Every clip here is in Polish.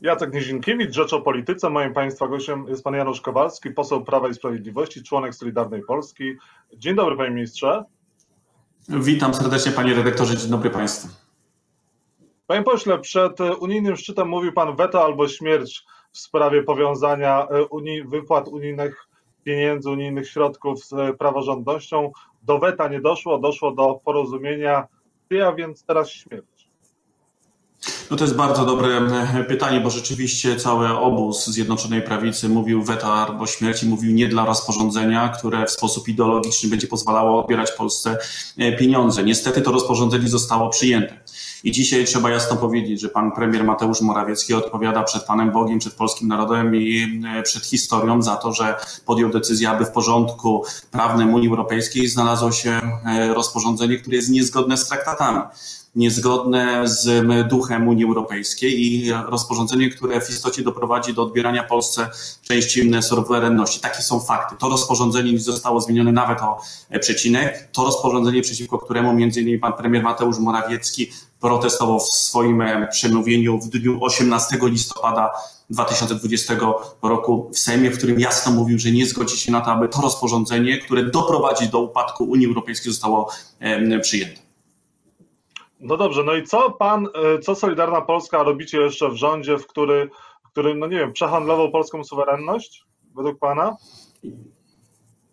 Jacek Nizinkiewicz, Rzecz o Polityce. Moim Państwa gościem jest Pan Janusz Kowalski, poseł Prawa i Sprawiedliwości, członek Solidarnej Polski. Dzień dobry Panie Ministrze. Witam serdecznie Panie Redaktorze, dzień dobry Państwu. Panie Pośle, przed unijnym szczytem mówił Pan weto albo śmierć w sprawie powiązania e, unii, wypłat unijnych pieniędzy, unijnych środków z praworządnością. Do weta nie doszło, doszło do porozumienia, a więc teraz śmierć. No to jest bardzo dobre e, pytanie, bo rzeczywiście cały obóz Zjednoczonej Prawicy mówił weto albo śmierci, mówił nie dla rozporządzenia, które w sposób ideologiczny będzie pozwalało odbierać Polsce e, pieniądze. Niestety to rozporządzenie zostało przyjęte. I dzisiaj trzeba jasno powiedzieć, że pan premier Mateusz Morawiecki odpowiada przed Panem Bogiem, przed polskim narodem i e, przed historią za to, że podjął decyzję, aby w porządku prawnym Unii Europejskiej znalazło się rozporządzenie, które jest niezgodne z traktatami niezgodne z duchem Unii Europejskiej i rozporządzenie, które w istocie doprowadzi do odbierania Polsce części suwerenności. Takie są fakty. To rozporządzenie nie zostało zmienione nawet o przecinek. To rozporządzenie, przeciwko któremu innymi pan premier Mateusz Morawiecki protestował w swoim przemówieniu w dniu 18 listopada 2020 roku w Sejmie, w którym jasno mówił, że nie zgodzi się na to, aby to rozporządzenie, które doprowadzi do upadku Unii Europejskiej, zostało przyjęte. No dobrze, no i co pan, e, co Solidarna Polska robicie jeszcze w rządzie, w, który, w którym, no nie wiem, przehandlował polską suwerenność, według pana?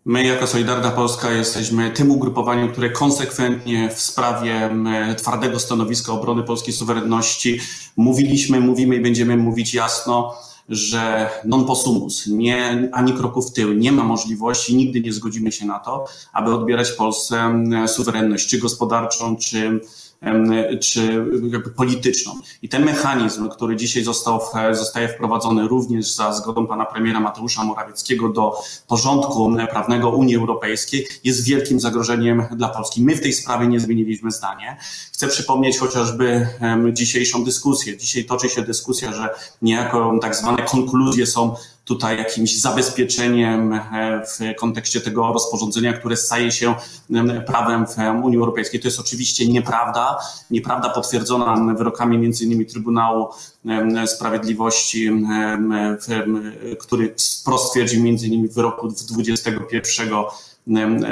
My jako Solidarna Polska jesteśmy tym ugrupowaniem, które konsekwentnie w sprawie twardego stanowiska obrony polskiej suwerenności mówiliśmy, mówimy i będziemy mówić jasno, że non possumus, nie, ani kroku w tył, nie ma możliwości, nigdy nie zgodzimy się na to, aby odbierać Polsce suwerenność, czy gospodarczą, czy czy polityczną. I ten mechanizm, który dzisiaj został, zostaje wprowadzony również za zgodą pana premiera Mateusza Morawieckiego do porządku prawnego Unii Europejskiej, jest wielkim zagrożeniem dla Polski. My w tej sprawie nie zmieniliśmy zdanie. Chcę przypomnieć chociażby dzisiejszą dyskusję. Dzisiaj toczy się dyskusja, że niejako tak zwane konkluzje są tutaj jakimś zabezpieczeniem e, w kontekście tego rozporządzenia, które staje się prawem w Unii Europejskiej. To jest oczywiście nieprawda, nieprawda potwierdzona wyrokami między innymi Trybunału Sprawiedliwości, który wprost stwierdził między innymi w wyroku 21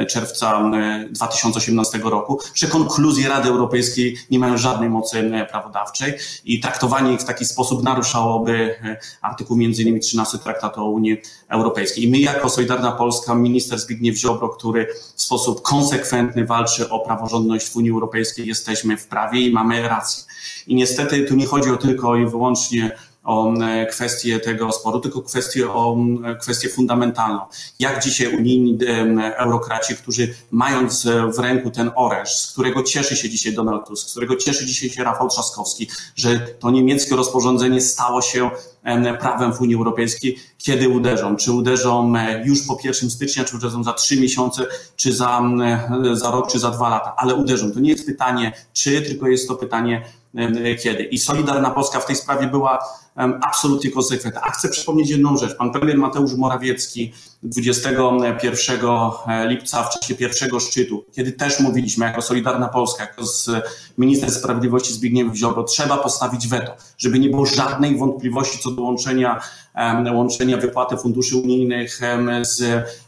czerwca 2018 roku, że konkluzje Rady Europejskiej nie mają żadnej mocy prawodawczej i traktowanie ich w taki sposób naruszałoby artykuł innymi 13 Traktatu o Unii Europejskiej. I my jako Solidarna Polska, minister Zbigniew Ziobro, który w sposób konsekwentny walczy o praworządność w Unii Europejskiej, jesteśmy w prawie i mamy rację. I niestety tu nie chodzi o tylko i wyłącznie o e, kwestię tego sporu, tylko kwestię, o e, kwestię fundamentalną. Jak dzisiaj unijni e, eurokraci, którzy mając w ręku ten oręż, z którego cieszy się dzisiaj Donald Tusk, z którego cieszy dzisiaj się Rafał Trzaskowski, że to niemieckie rozporządzenie stało się prawem w Unii Europejskiej, kiedy uderzą? Czy uderzą już po 1 stycznia, czy uderzą za trzy miesiące, czy za, za rok, czy za dwa lata, ale uderzą. To nie jest pytanie czy, tylko jest to pytanie kiedy. I Solidarna Polska w tej sprawie była absolutnie konsekwentna. A chcę przypomnieć jedną rzecz. Pan premier Mateusz Morawiecki 21 e, lipca w czasie pierwszego szczytu, kiedy też mówiliśmy jako Solidarna Polska, jako minister sprawiedliwości Zbigniew Ziobro, trzeba postawić weto, żeby nie było żadnej wątpliwości co do łączenia, łączenia wypłaty funduszy unijnych z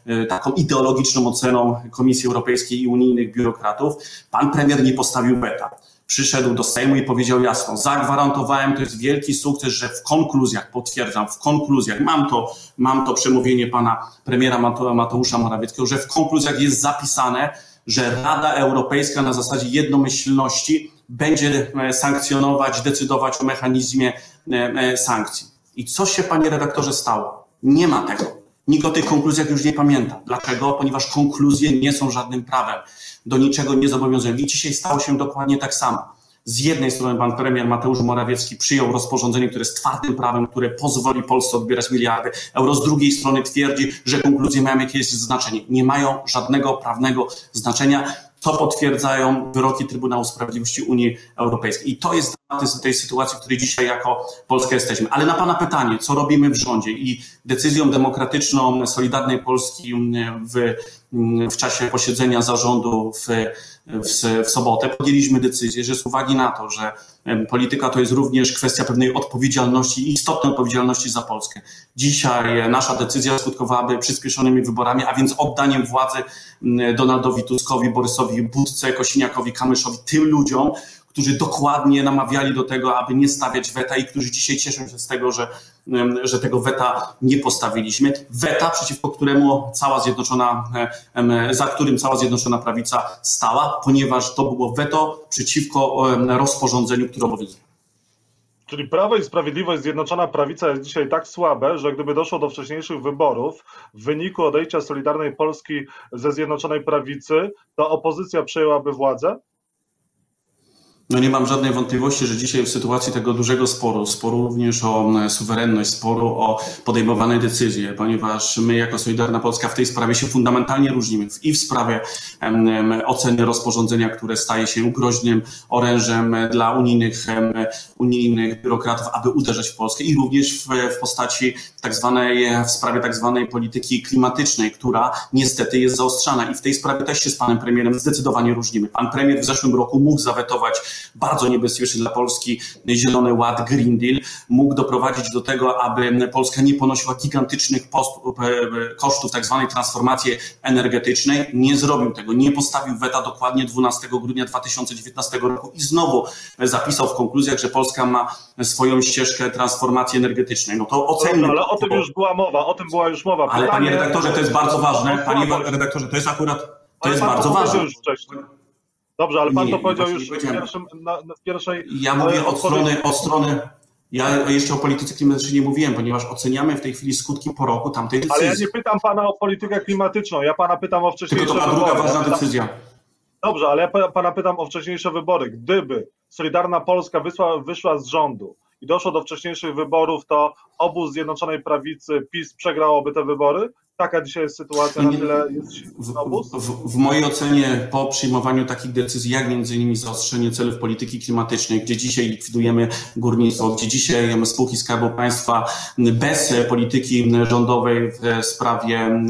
e, taką ideologiczną oceną Komisji Europejskiej i unijnych biurokratów. Pan premier nie postawił weta przyszedł do Sejmu i powiedział jasno, zagwarantowałem, to jest wielki sukces, że w konkluzjach, potwierdzam, w konkluzjach, mam to, mam to przemówienie pana premiera Mateusza Morawieckiego, że w konkluzjach jest zapisane, że Rada Europejska na zasadzie jednomyślności będzie e, sankcjonować, decydować o mechanizmie e, e, sankcji. I co się, panie redaktorze, stało? Nie ma tego. Nikt o tych konkluzjach już nie pamięta. Dlaczego? Ponieważ konkluzje nie są żadnym prawem. Do niczego nie zobowiązują. I dzisiaj stało się dokładnie tak samo. Z jednej strony pan premier Mateusz Morawiecki przyjął rozporządzenie, które jest twardym prawem, które pozwoli Polsce odbierać miliardy euro. Z drugiej strony twierdzi, że konkluzje mają jakieś znaczenie. Nie mają żadnego prawnego znaczenia, co potwierdzają wyroki Trybunału Sprawiedliwości Unii Europejskiej. I to jest tej sytuacji, w której dzisiaj jako Polska jesteśmy. Ale na Pana pytanie, co robimy w rządzie i decyzją demokratyczną Solidarnej Polski w, w czasie posiedzenia zarządu w, w, w sobotę podjęliśmy decyzję, że z uwagi na to, że polityka to jest również kwestia pewnej odpowiedzialności, istotnej odpowiedzialności za Polskę. Dzisiaj nasza decyzja skutkowałaby przyspieszonymi wyborami, a więc oddaniem władzy Donaldowi Tuskowi, Borysowi Budce, Kosiniakowi, Kamyszowi, tym ludziom, którzy dokładnie namawiali do tego, aby nie stawiać weta i którzy dzisiaj cieszą się z tego, że, że tego weta nie postawiliśmy. Weta, przeciwko któremu cała Zjednoczona, za którym cała Zjednoczona Prawica stała, ponieważ to było weto przeciwko rozporządzeniu, które obowiązuje. Czyli Prawo i Sprawiedliwość, Zjednoczona Prawica jest dzisiaj tak słabe, że gdyby doszło do wcześniejszych wyborów, w wyniku odejścia Solidarnej Polski ze Zjednoczonej Prawicy, to opozycja przejęłaby władzę? No nie mam żadnej wątpliwości, że dzisiaj w sytuacji tego dużego sporu, sporu również o suwerenność, sporu o podejmowane decyzje, ponieważ my jako Solidarna Polska w tej sprawie się fundamentalnie różnimy i w sprawie oceny rozporządzenia, które staje się groźnym orężem dla unijnych, unijnych biurokratów, aby uderzać w Polskę i również w, w postaci tak zwanej, w sprawie tak zwanej polityki klimatycznej, która niestety jest zaostrzana i w tej sprawie też się z panem premierem zdecydowanie różnimy. Pan premier w zeszłym roku mógł zawetować bardzo niebezpieczny dla Polski Zielony Ład, Green Deal, mógł doprowadzić do tego, aby Polska nie ponosiła gigantycznych e, kosztów tak zwanej transformacji energetycznej. Nie zrobił tego, nie postawił weta dokładnie 12 grudnia 2019 roku i znowu zapisał w konkluzjach, że Polska ma swoją ścieżkę transformacji energetycznej. No to ocenimy. ale o tym już była mowa, o tym była już mowa. Ale panie redaktorze, to jest bardzo ważne. Panie redaktorze, to jest akurat, to jest bardzo ważne. Dobrze, ale pan nie, to powiedział już w, pierwszym, na, w pierwszej. Ja mówię od strony, od strony. Ja jeszcze o polityce klimatycznej nie mówiłem, ponieważ oceniamy w tej chwili skutki po roku tamtej decyzji. Ale ja nie pytam pana o politykę klimatyczną, ja pana pytam o wcześniejsze Tylko to była druga ważna decyzja. Dobrze, ale ja pana pytam o wcześniejsze wybory. Gdyby Solidarna Polska wyszła, wyszła z rządu i doszło do wcześniejszych wyborów, to obóz Zjednoczonej Prawicy PiS przegrałoby te wybory? Taka dzisiaj jest sytuacja, na tyle jest w, w, w, mojej ocenie po przyjmowaniu takich decyzji, jak między innymi zaostrzenie celów polityki klimatycznej, gdzie dzisiaj likwidujemy górnictwo, gdzie dzisiaj spółki Skarbu Państwa bez polityki rządowej w sprawie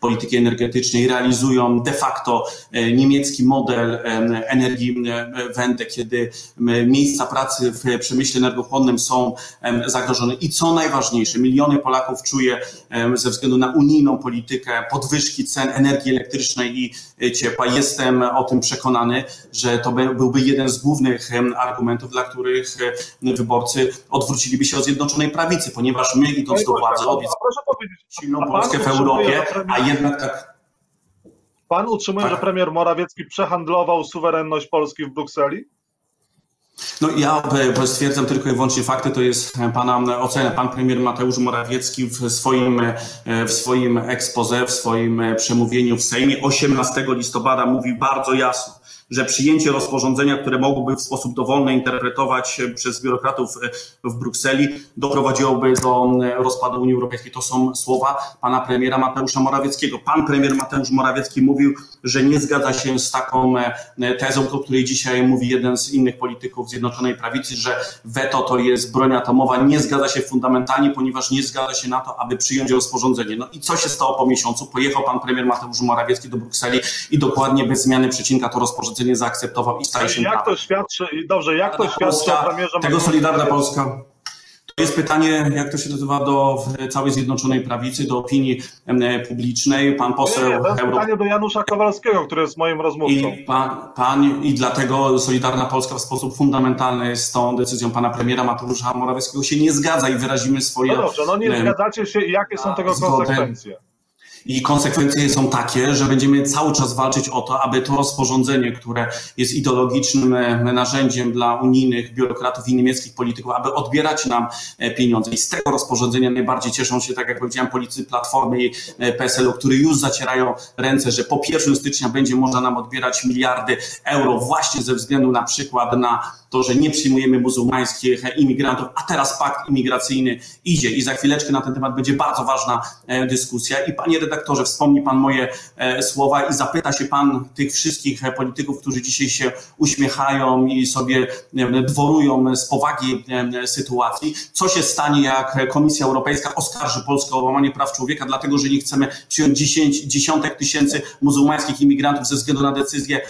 polityki energetycznej realizują de facto niemiecki model energii Wende, kiedy miejsca pracy w przemyśle energochłonnym są zagrożone. I co najważniejsze, miliony Polaków czuje ze względu na unijną politykę podwyżki cen energii elektrycznej i e, ciepła. Jestem o tym przekonany, że to byłby jeden z głównych argumentów, dla których e, wyborcy odwróciliby się od Zjednoczonej Prawicy, ponieważ my idąc do władzy obiecaliśmy silną Polskę w Europie, a jednak tak Pan utrzymuje, tak. że premier Morawiecki przehandlował suwerenność Polski w Brukseli? No ja e, stwierdzam tylko i wyłącznie fakty, to jest e, pana ocena. Pan premier Mateusz Morawiecki w swoim, e, w swoim expose, w swoim przemówieniu w Sejmie 18 listopada mówił bardzo jasno, że przyjęcie rozporządzenia, które mogłoby w sposób dowolny interpretować przez biurokratów w Brukseli, doprowadziłoby do rozpadu Unii Europejskiej. To są słowa pana premiera Mateusza Morawieckiego. Pan premier Mateusz Morawiecki mówił, że nie zgadza się z taką tezą, o której dzisiaj mówi jeden z innych polityków Zjednoczonej Prawicy, że weto to jest broń atomowa. Nie zgadza się fundamentalnie, ponieważ nie zgadza się na to, aby przyjąć rozporządzenie. No i co się stało po miesiącu? Pojechał pan premier Mateusz Morawiecki do Brukseli i dokładnie bez zmiany przecinka to rozporządzenie nie zaakceptował i staje się Jak prawem. to świadczy, dobrze, jak to świadczy o premierze Tego Solidarna Polska. Jest pytanie, jak to się nazywa, do całej Zjednoczonej Prawicy, do opinii publicznej. Pan poseł... Nie, nie, to jest Euro... pytanie do Janusza Kowalskiego, który jest moim rozmówcą. I, pan, pan, I dlatego Solidarna Polska w sposób fundamentalny z tą decyzją pana premiera Mateusza Morawieckiego się nie zgadza i wyrazimy swoje... No dobrze, no nie zgadzacie się i jakie są tego konsekwencje? I konsekwencje są takie, że będziemy cały czas walczyć o to, aby to rozporządzenie, które jest ideologicznym e, narzędziem dla unijnych biurokratów i niemieckich polityków, aby odbierać nam e, pieniądze. I z tego rozporządzenia najbardziej cieszą się, tak jak powiedziałem, politycy Platformy i e, PSL-u, które już zacierają ręce, że po 1 stycznia będzie można nam odbierać miliardy euro właśnie ze względu na przykład na to, że nie przyjmujemy muzułmańskich imigrantów, a teraz pakt imigracyjny idzie i za chwileczkę na ten temat będzie bardzo ważna dyskusja. I panie redaktorze, wspomni pan moje słowa i zapyta się pan tych wszystkich polityków, którzy dzisiaj się uśmiechają i sobie dworują z powagi sytuacji, co się stanie, jak Komisja Europejska oskarży Polskę o łamanie praw człowieka, dlatego że nie chcemy przyjąć dziesiątek tysięcy muzułmańskich imigrantów ze względu na decyzje,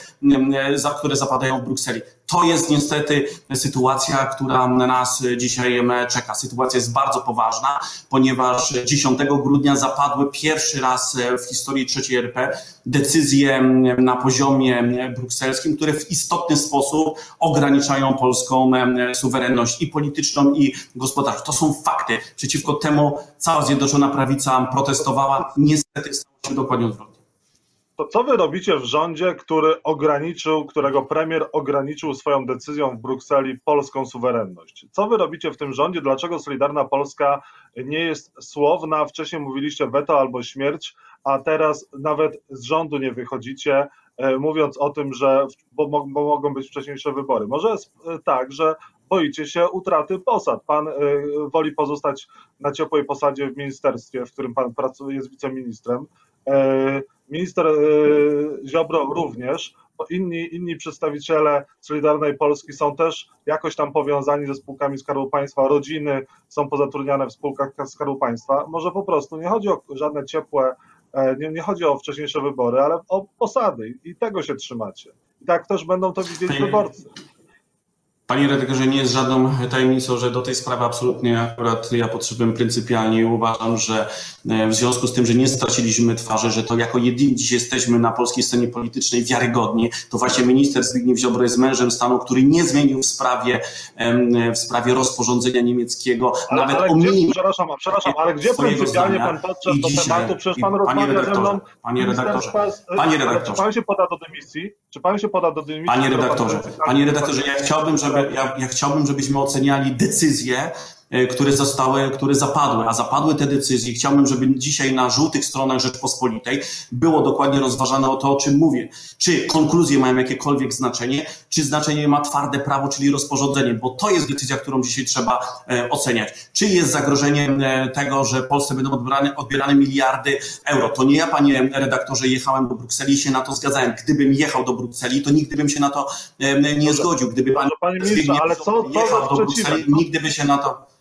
za które zapadają w Brukseli. To jest niestety sytuacja, która nas dzisiaj czeka. Sytuacja jest bardzo poważna, ponieważ 10 grudnia zapadły pierwszy raz w historii III RP decyzje na poziomie brukselskim, które w istotny sposób ograniczają polską suwerenność i polityczną, i gospodarczą. To są fakty. Przeciwko temu cała Zjednoczona Prawica protestowała. Niestety stało się dokładnie odwrotnie. To co wy robicie w rządzie, który ograniczył, którego premier ograniczył swoją decyzją w Brukseli polską suwerenność? Co wy robicie w tym rządzie? Dlaczego Solidarna Polska nie jest słowna? Wcześniej mówiliście weto albo śmierć, a teraz nawet z rządu nie wychodzicie, e, mówiąc o tym, że bo, bo mogą być wcześniejsze wybory. Może jest e, tak, że boicie się utraty posad. Pan y, woli pozostać na ciepłej posadzie w ministerstwie, w którym pan pracuje, jest wiceministrem. Minister y, Ziobro również, inni, inni przedstawiciele Solidarnej Polski są też jakoś tam powiązani ze spółkami Skarbu Państwa, rodziny są pozatrudniane w spółkach Skarbu Państwa. Może po prostu nie chodzi o żadne ciepłe, e, nie, nie chodzi o wcześniejsze wybory, ale o posady i tego się trzymacie. I tak też będą to widzieli wyborcy. Panie redaktorze, nie jest żadną tajemnicą, że do tej sprawy absolutnie akurat ja podszedłem pryncypialnie i uważam, że e, w związku z tym, że nie straciliśmy twarzy, że to jako jedyni dziś jesteśmy na polskiej scenie politycznej wiarygodni, to właśnie minister Zbigniew Ziobro jest mężem stanu, który nie zmienił w sprawie, w sprawie rozporządzenia niemieckiego, ale, nawet ale o gdzie, przepraszam, przepraszam, ale gdzie pryncypialnie pan podszedł do tematu? Przecież pan rozmawia ze mną. Panie redaktorze, panie redaktorze. Czy pan się poda do dymisji? Czy pan się poda do dymisji? Panie redaktorze, panie redaktorze, ja chciałbym, żeby ja, ja chciałbym, żebyśmy oceniali decyzje które zostały, które zapadły, a zapadły te decyzje. Chciałbym, żeby dzisiaj na żółtych stronach Rzeczpospolitej było dokładnie rozważane o to, o czym mówię. Czy konkluzje mają jakiekolwiek znaczenie, czy znaczenie ma twarde prawo, czyli rozporządzenie, bo to jest decyzja, którą dzisiaj trzeba e, oceniać. Czy jest zagrożenie e, tego, że Polsce będą odbierane, odbierane miliardy euro? To nie ja, panie redaktorze, jechałem do Brukseli i się na to zgadzałem. Gdybym jechał do Brukseli, to nigdy bym się na to nie zgodził. Gdyby pan Panie ministrze, ale co, co jechał do Brukseli, nigdy by się na to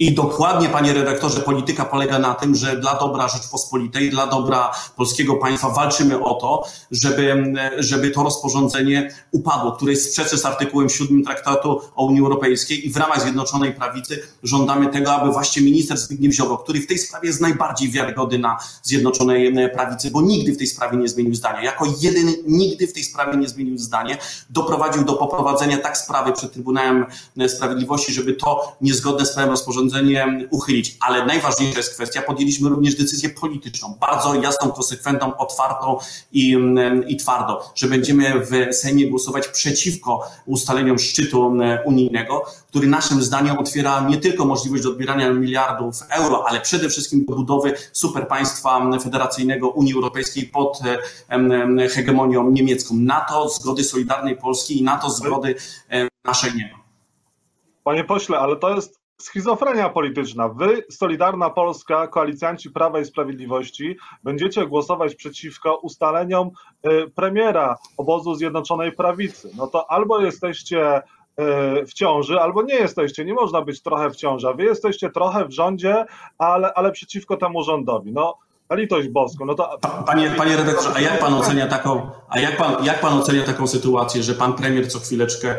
i dokładnie, panie redaktorze, polityka polega na tym, że dla dobra Rzeczpospolitej, dla dobra polskiego państwa walczymy o to, żeby, żeby to rozporządzenie upadło, które jest sprzeczne z artykułem 7 Traktatu o Unii Europejskiej i w ramach Zjednoczonej Prawicy żądamy tego, aby właśnie minister Zbigniew Ziobro, który w tej sprawie jest najbardziej wiarygodny na Zjednoczonej Prawicy, bo nigdy w tej sprawie nie zmienił zdania, jako jedyny nigdy w tej sprawie nie zmienił zdania, doprowadził do poprowadzenia tak sprawy przed Trybunałem Sprawiedliwości, żeby to niezgodne z prawem rozporządzenie rozporządzenie uchylić. Ale najważniejsza jest kwestia, podjęliśmy również decyzję polityczną, bardzo jasną, konsekwentną, otwartą i, i twardą, że będziemy w Sejmie głosować przeciwko ustaleniom szczytu unijnego, który naszym zdaniem otwiera nie tylko możliwość odbierania miliardów euro, ale przede wszystkim do budowy superpaństwa federacyjnego Unii Europejskiej pod hegemonią niemiecką. Na to zgody Solidarnej Polski i na to zgody naszej nie ma. Panie pośle, ale to jest schizofrenia polityczna. Wy, Solidarna Polska, koalicjanci Prawa i Sprawiedliwości, będziecie głosować przeciwko ustaleniom y, premiera obozu Zjednoczonej Prawicy. No to albo jesteście y, w ciąży, albo nie jesteście. Nie można być trochę w ciąży. Wy jesteście trochę w rządzie, ale, ale przeciwko temu rządowi. No, a litość boską, no to... Panie, panie redaktorze, a jak pan ocenia taką, a jak pan, jak pan ocenia taką sytuację, że pan premier co chwileczkę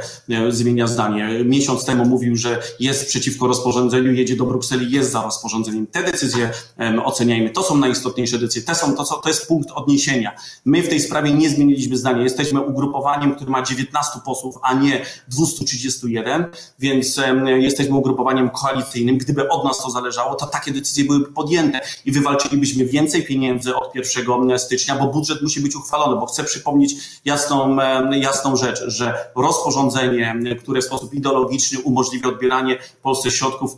zmienia zdanie? Miesiąc temu mówił, że jest przeciwko rozporządzeniu, jedzie do Brukseli, jest za rozporządzeniem. Te decyzje um, oceniajmy. To są najistotniejsze decyzje. Te są, to, to jest punkt odniesienia. My w tej sprawie nie zmieniliśmy zdania. Jesteśmy ugrupowaniem, które ma 19 posłów, a nie 231, więc um, jesteśmy ugrupowaniem koalicyjnym. Gdyby od nas to zależało, to takie decyzje byłyby podjęte i wywalczylibyśmy więcej więcej pieniędzy od 1 stycznia, bo budżet musi być uchwalony, bo chcę przypomnieć jasną, jasną rzecz, że rozporządzenie, które w sposób ideologiczny umożliwia odbieranie Polsce środków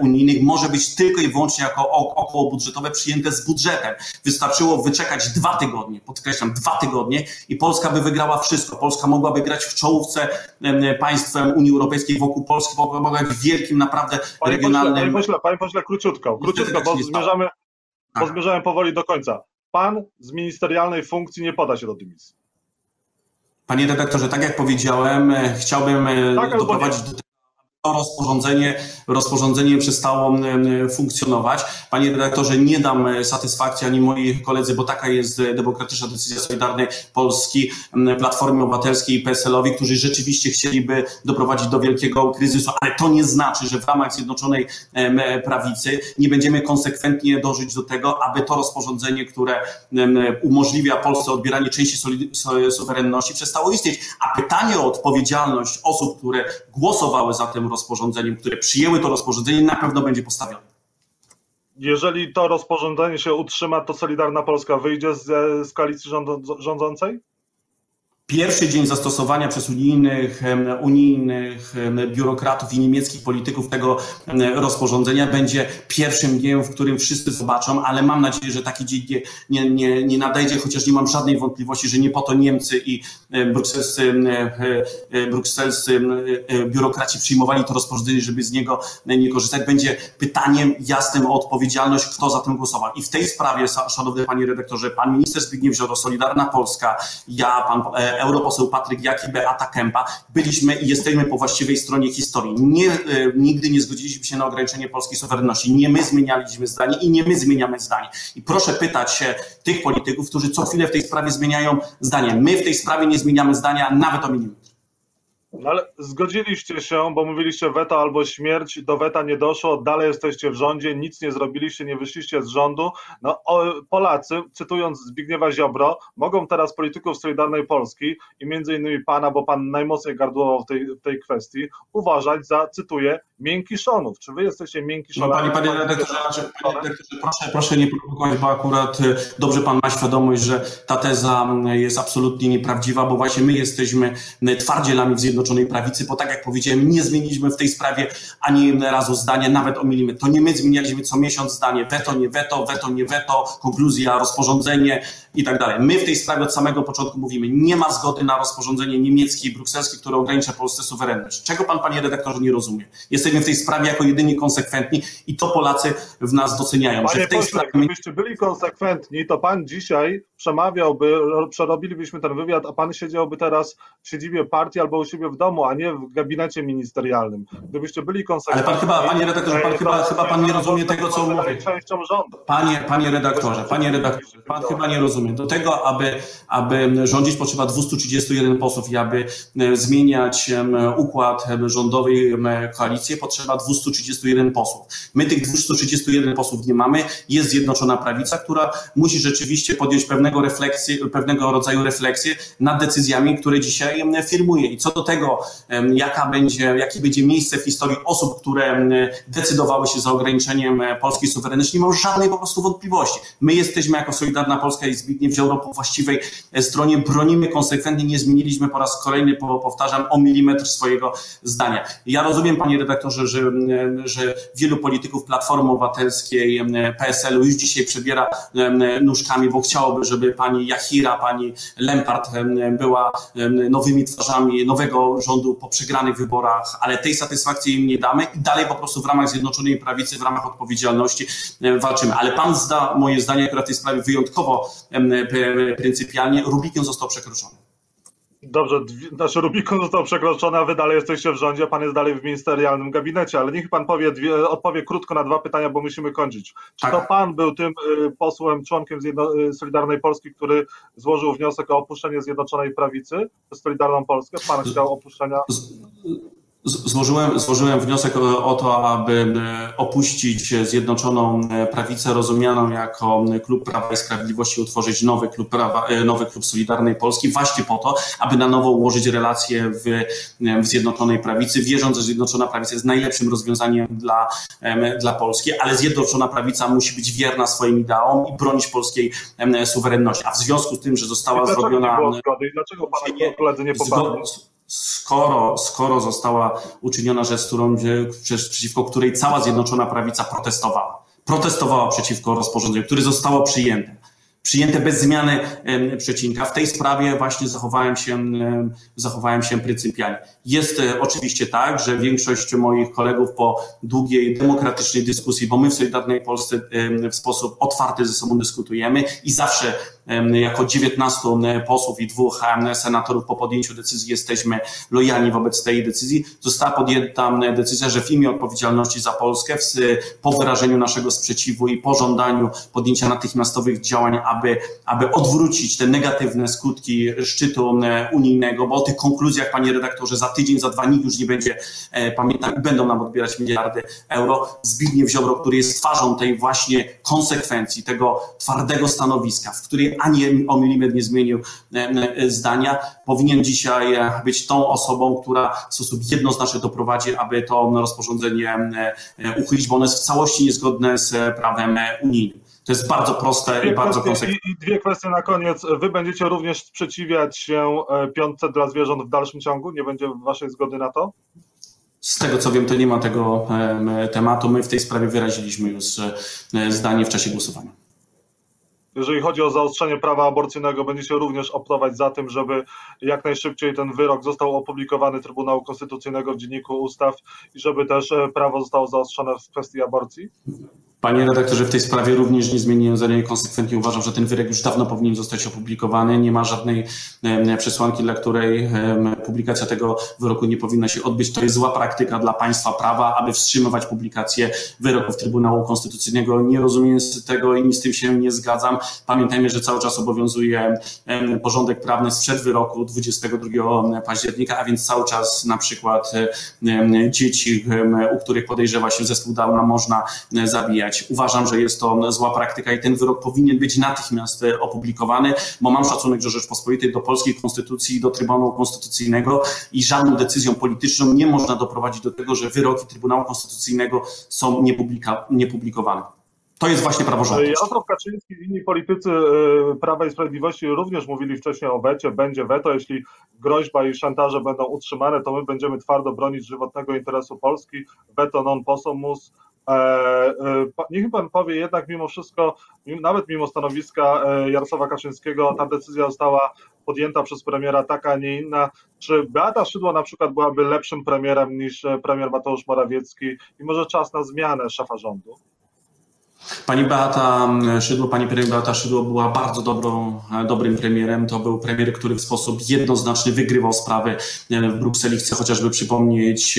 unijnych, może być tylko i wyłącznie jako około budżetowe przyjęte z budżetem. Wystarczyło wyczekać dwa tygodnie, podkreślam, dwa tygodnie i Polska by wygrała wszystko. Polska mogłaby grać w czołówce państwem Unii Europejskiej wokół Polski, mogłaby grać w wielkim naprawdę panie regionalnym... Pośle, panie pośle, panie pośle, króciutko, króciutko, bo zmierzamy, bo tak. zmierzamy powoli do końca. Pan z ministerialnej funkcji nie poda się do dymisji. Panie redaktorze, tak jak powiedziałem, e, chciałbym e, tak, doprowadzić do to rozporządzenie, rozporządzenie przestało funkcjonować. Panie redaktorze, nie dam e, satysfakcji ani mojej koledzy, bo taka jest demokratyczna decyzja Solidarnej Polski, Platformy Obywatelskiej i PSL-owi, którzy rzeczywiście chcieliby doprowadzić do wielkiego kryzysu, ale to nie znaczy, że w ramach Zjednoczonej Prawicy nie będziemy konsekwentnie dążyć do tego, aby to rozporządzenie, które umożliwia Polsce odbieranie części suwerenności, przestało istnieć. A pytanie o odpowiedzialność osób, które głosowały za tym rozporządzeniem, które przyjęły to rozporządzenie, na pewno będzie postawione. Jeżeli to rozporządzenie się utrzyma, to Solidarna Polska wyjdzie z, z koalicji rządzącej? Pierwszy dzień zastosowania przez unijnych, unijnych biurokratów i niemieckich polityków tego rozporządzenia będzie pierwszym dniem, w którym wszyscy zobaczą, ale mam nadzieję, że taki dzień nie, nie, nie nadejdzie, chociaż nie mam żadnej wątpliwości, że nie po to Niemcy i brukselscy, brukselscy biurokraci przyjmowali to rozporządzenie, żeby z niego nie korzystać. Będzie pytaniem jasnym o odpowiedzialność, kto za tym głosował. I w tej sprawie, szanowny panie redaktorze, pan minister Zbigniew Ziobro, Solidarna Polska, ja, pan e, europoseł Patryk Jaki, Beata Kępa, byliśmy i jesteśmy po właściwej stronie historii. Nie, e, nigdy nie zgodziliśmy się na ograniczenie polskiej suwerenności. Nie my zmienialiśmy zdanie i nie my zmieniamy zdanie. I proszę pytać się tych polityków, którzy co chwilę w tej sprawie zmieniają zdanie. My w tej sprawie nie zmieniamy zdania nawet o milimetr. No ale zgodziliście się, bo mówiliście weto albo śmierć, do weta nie doszło, dalej jesteście w rządzie, nic nie zrobiliście, nie wyszliście z rządu. No, Polacy, cytując Zbigniewa Ziobro, mogą teraz polityków Solidarnej Polski i między innymi pana, bo pan najmocniej gardłował w tej, w tej kwestii, uważać za, cytuję, miękiszonów. Czy wy jesteście miękiszonami? No, panie, panie redaktorze, panie redaktorze proszę, proszę nie prowokować, bo akurat y, dobrze pan ma świadomość, że ta teza y, jest absolutnie nieprawdziwa, bo właśnie my jesteśmy y, twardzielami w Zjednoczonej Prawicy, bo tak jak powiedziałem, nie zmieniliśmy w tej sprawie ani razu zdania, nawet o milimetr. To nie my zmienialiśmy co miesiąc zdanie, weto, nie weto, weto, nie weto, konkluzja, rozporządzenie i tak dalej. My w tej sprawie od samego początku mówimy, nie ma zgody na rozporządzenie niemieckie i brukselskie, które ogranicza Polsce suwerenność. Czego pan, panie redaktorze, nie rozumie? Jesteśmy w tej sprawie jako jedyni konsekwentni i to Polacy w nas doceniają. Panie że w tej pośle, sprawie... gdybyście byli konsekwentni, to pan dzisiaj przemawiałby, przerobilibyśmy ten wywiad, a pan siedziałby teraz w siedzibie partii albo u siebie w domu, a nie w gabinecie ministerialnym. Gdybyście byli konsekwentni... Ale pan chyba, panie redaktorze, pan chyba, chyba pan nie rozumie tego, co mówię. częścią rządu. Panie, panie redaktorze, panie redaktorze, pan chyba nie rozumie. Do tego, aby, aby rządzić potrzeba 231 posłów i aby e, zmieniać układ rządowej koalicji potrzeba 231 posłów. My tych 231 posłów nie mamy. Jest Zjednoczona Prawica, która musi rzeczywiście podjąć pewnego, refleksję, pewnego rodzaju refleksję nad decyzjami, które dzisiaj firmuje. I co do tego, jaka będzie, jakie będzie miejsce w historii osób, które decydowały się za ograniczeniem polskiej suwerenności, nie mam żadnej po prostu wątpliwości. My jesteśmy jako Solidarna Polska i Zbigniew Ziobro po właściwej stronie, bronimy konsekwentnie, nie zmieniliśmy po raz kolejny, powtarzam, o milimetr swojego zdania. Ja rozumiem, panie redaktorze, że, że wielu polityków Platformy Obywatelskiej, PSL-u już dzisiaj przebiera nóżkami, bo chciałoby, żeby pani Jachira, pani Lempart była nowymi twarzami nowego rządu po przegranych wyborach, ale tej satysfakcji im nie damy i dalej po prostu w ramach Zjednoczonej Prawicy, w ramach odpowiedzialności walczymy. Ale pan zda moje zdanie akurat w tej sprawie wyjątkowo pryncypialnie. Rubikon został przekroczony. Dobrze, nasz Rubikon został przekroczony, a wy dalej jesteście w rządzie, a pan jest dalej w ministerialnym gabinecie, ale niech pan powie, dwie, odpowie krótko na dwa pytania, bo musimy kończyć. Czy tak. to pan był tym y, posłem, członkiem y, Solidarnej Polski, który złożył wniosek o opuszczenie Zjednoczonej Prawicy przez Solidarną Polskę? Pan chciał opuszczenia? Złożyłem, złożyłem wniosek o, o, to, aby e, opuścić Zjednoczoną e, Prawicę, rozumianą jako Klub Prawa i Sprawiedliwości, utworzyć nowy klub, Prawa, e, nowy klub Solidarnej Polski, właśnie po to, aby na nowo ułożyć relacje w, w Zjednoczonej Prawicy, wierząc, że Zjednoczona Prawica jest najlepszym rozwiązaniem dla, dla Polski, ale Zjednoczona Prawica musi być wierna swoim ideałom i bronić polskiej suwerenności. A w związku z tym, że została dlaczego zrobiona. Nie było zgody? I dlaczego pana koledzy nie poparli? Skoro, skoro została uczyniona rzecz, którą, przeciwko której cała Zjednoczona Prawica protestowała. Protestowała przeciwko rozporządzeniu, które zostało przyjęte przyjęte bez zmiany przecinka. W tej sprawie właśnie zachowałem się, zachowałem się pryncypialnie. Jest e, oczywiście tak, że większość moich kolegów po długiej, demokratycznej dyskusji, bo my w Solidarnej Polsce w sposób otwarty ze sobą dyskutujemy i zawsze jako 19 posłów i dwóch senatorów po podjęciu decyzji jesteśmy lojalni wobec tej decyzji. Została podjęta decyzja, że w imię odpowiedzialności za Polskę, po wyrażeniu naszego sprzeciwu i pożądaniu podjęcia natychmiastowych działań, aby, aby odwrócić te negatywne skutki szczytu unijnego, bo o tych konkluzjach, panie redaktorze, za tydzień, za dwa nikt już nie będzie e, pamiętał i będą nam odbierać miliardy euro. Zbigniew Ziobro, który jest twarzą tej właśnie konsekwencji, tego twardego stanowiska, w której ani o milimetr nie zmienił e, e, zdania, powinien dzisiaj być tą osobą, która w sposób jednoznaczny doprowadzi, aby to rozporządzenie uchylić, bo ono jest w całości niezgodne z prawem unijnym. To jest bardzo proste dwie i bardzo konsekwentne. I, I, dwie kwestie na koniec. Wy będziecie również sprzeciwiać się piątce dla zwierząt w dalszym ciągu? Nie będzie waszej zgody na to? Z tego co wiem, to nie ma tego tematu. My w tej sprawie wyraziliśmy już zdanie w czasie głosowania. Jeżeli chodzi o zaostrzenie prawa aborcyjnego, będziecie również optować za tym, żeby jak najszybciej ten wyrok został opublikowany Trybunału Konstytucyjnego w Dzienniku Ustaw i żeby też e, prawo zostało zaostrzone w kwestii aborcji? Panie redaktorze, w tej sprawie również nie zmieniłem zdania i konsekwentnie uważam, że ten wyrok już dawno powinien zostać opublikowany. Nie ma żadnej przesłanki, dla której publikacja tego wyroku nie powinna się odbyć. To jest zła praktyka dla państwa prawa, aby wstrzymywać publikację wyroków Trybunału Konstytucyjnego. Nie rozumiem tego i z tym się nie zgadzam. Pamiętajmy, że cały czas obowiązuje porządek prawny sprzed wyroku 22 października, a więc cały czas na przykład dzieci, u których podejrzewa się zespół Downa, można zabijać. Uważam, że jest to zła praktyka i ten wyrok powinien być natychmiast e, opublikowany, bo mam szacunek do Rzeczpospolitej, do polskiej konstytucji, do Trybunału Konstytucyjnego i żadną decyzją polityczną nie można doprowadzić do tego, że wyroki Trybunału Konstytucyjnego są niepublikowane. To jest właśnie praworządność. Jarosław Kaczyński i inni politycy e, Prawa i Sprawiedliwości również mówili wcześniej o wecie. Będzie weto, jeśli groźba i szantaże będą utrzymane, to my będziemy twardo bronić żywotnego interesu Polski. Veto non possumus. E, e, niech pan powie jednak mimo wszystko, nawet mimo stanowiska e, Jarosława Kaczyńskiego, ta decyzja została podjęta przez premiera taka, a nie inna. Czy Beata Szydło na przykład byłaby lepszym premierem niż premier Mateusz Morawiecki i może czas na zmianę szefa rządu? Pani Beata Szydło, pani premier Beata Szydło była bardzo dobrą, dobrym premierem. To był premier, który w sposób jednoznaczny wygrywał sprawy w Brukseli. Chcę chociażby przypomnieć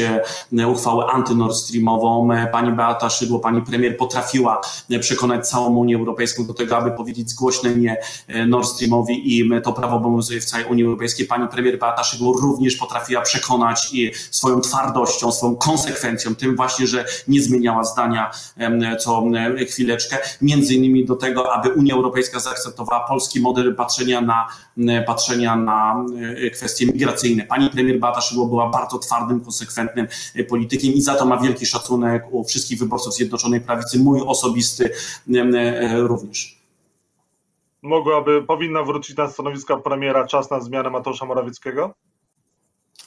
e, uchwałę antynord Streamową. Pani Beata Szydło, pani premier potrafiła przekonać całą Unię Europejską do tego, aby powiedzieć głośne nie e, Nord Streamowi i to prawo obowiązuje w całej Unii Europejskiej. Pani premier Beata Szydło również potrafiła przekonać i swoją twardością, swoją konsekwencją, tym właśnie, że nie zmieniała zdania co chwileczkę, między innymi do tego, aby Unia Europejska zaakceptowała polski model patrzenia na, patrzenia na e, kwestie migracyjne. Pani premier Beata Szydło była bardzo twardym, konsekwentnym e, politykiem i za to ma wielki szacunek u wszystkich wyborców Zjednoczonej Prawicy, mój osobisty e, również mogłaby, powinna wrócić na stanowiska premiera czas na zmianę Mateusza Morawieckiego?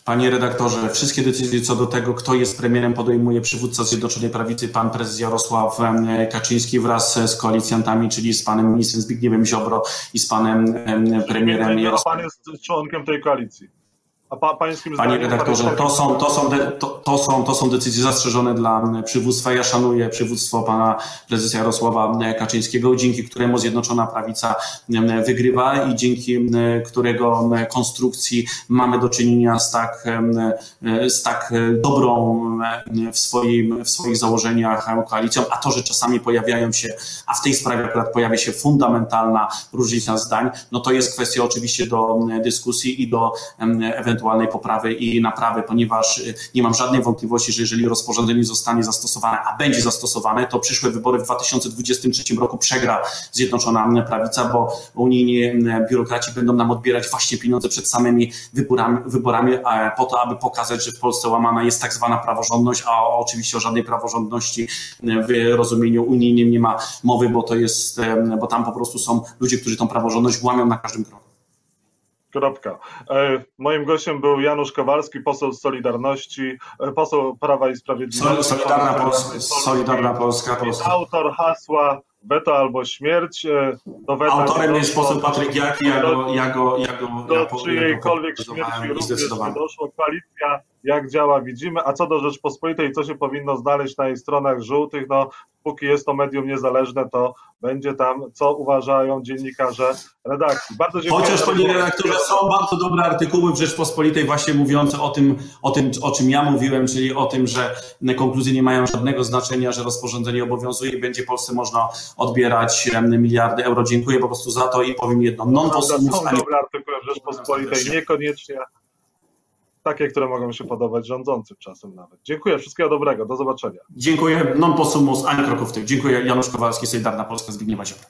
Panie redaktorze, wszystkie decyzje co do tego, kto jest premierem, podejmuje przywódca Zjednoczonej Prawicy, pan prezes Jarosław Kaczyński wraz z koalicjantami, czyli z panem ministrem Zbigniewem Ziobro i z panem premierem Jarosławem. Pan jest członkiem tej koalicji. A pa, pańskim Panie redaktorze, to są, to, są de, to, to, są, to są decyzje zastrzeżone dla przywództwa. Ja szanuję przywództwo pana prezesa Jarosława Kaczyńskiego, dzięki któremu Zjednoczona Prawica wygrywa i dzięki którego konstrukcji mamy do czynienia z tak, z tak dobrą w, swoim, w swoich założeniach koalicją, a to, że czasami pojawiają się, a w tej sprawie akurat pojawia się fundamentalna różnica zdań, no to jest kwestia oczywiście do dyskusji i do ewentualnych ewentualnej poprawy i naprawy, ponieważ y, nie mam żadnej wątpliwości, że jeżeli rozporządzenie zostanie zastosowane, a będzie zastosowane, to przyszłe wybory w 2023 roku przegra Zjednoczona Prawica, bo unijni biurokraci będą nam odbierać właśnie pieniądze przed samymi wyborami, wyborami po to, aby pokazać, że w Polsce łamana jest tak zwana praworządność, a oczywiście o żadnej praworządności w rozumieniu unijnym nie ma mowy, bo to jest, bo tam po prostu są ludzie, którzy tą praworządność łamią na każdym kroku. Kropka. E, moim gościem był Janusz Kowalski, poseł Solidarności, e, poseł Prawa i Sprawiedliwości. Solidarna, Polska, Solidarna Polska. Polska. Autor hasła Weto albo śmierć. E, do weta Autorem jest poseł Patryk Jaki, ja go, ja go, ja go Do ja czyjejkolwiek śmierci również nie doszło. Koalicja jak działa widzimy, a co do Rzeczpospolitej, co się powinno znaleźć na jej stronach żółtych, no póki jest to medium niezależne, to będzie tam, co uważają dziennikarze redakcji. Bardzo dziękuję. Chociaż, panie redaktorze, są bardzo dobre artykuły w Rzeczpospolitej właśnie mówiące o tym, o tym, o czym ja mówiłem, czyli o tym, że konkluzje nie mają żadnego znaczenia, że rozporządzenie obowiązuje i będzie Polsce można odbierać miliardy euro. Dziękuję po prostu za to i powiem jedno. Non. Są dobre artykuły w Rzeczpospolitej, niekoniecznie takie, które mogą się podobać rządzącym czasem nawet. Dziękuję, wszystkiego dobrego, do zobaczenia. Dziękuję, non possumus, ani kroków tych. Dziękuję, Janusz Kowalski, Solidarna Polska, Zbigniewa Ziobro.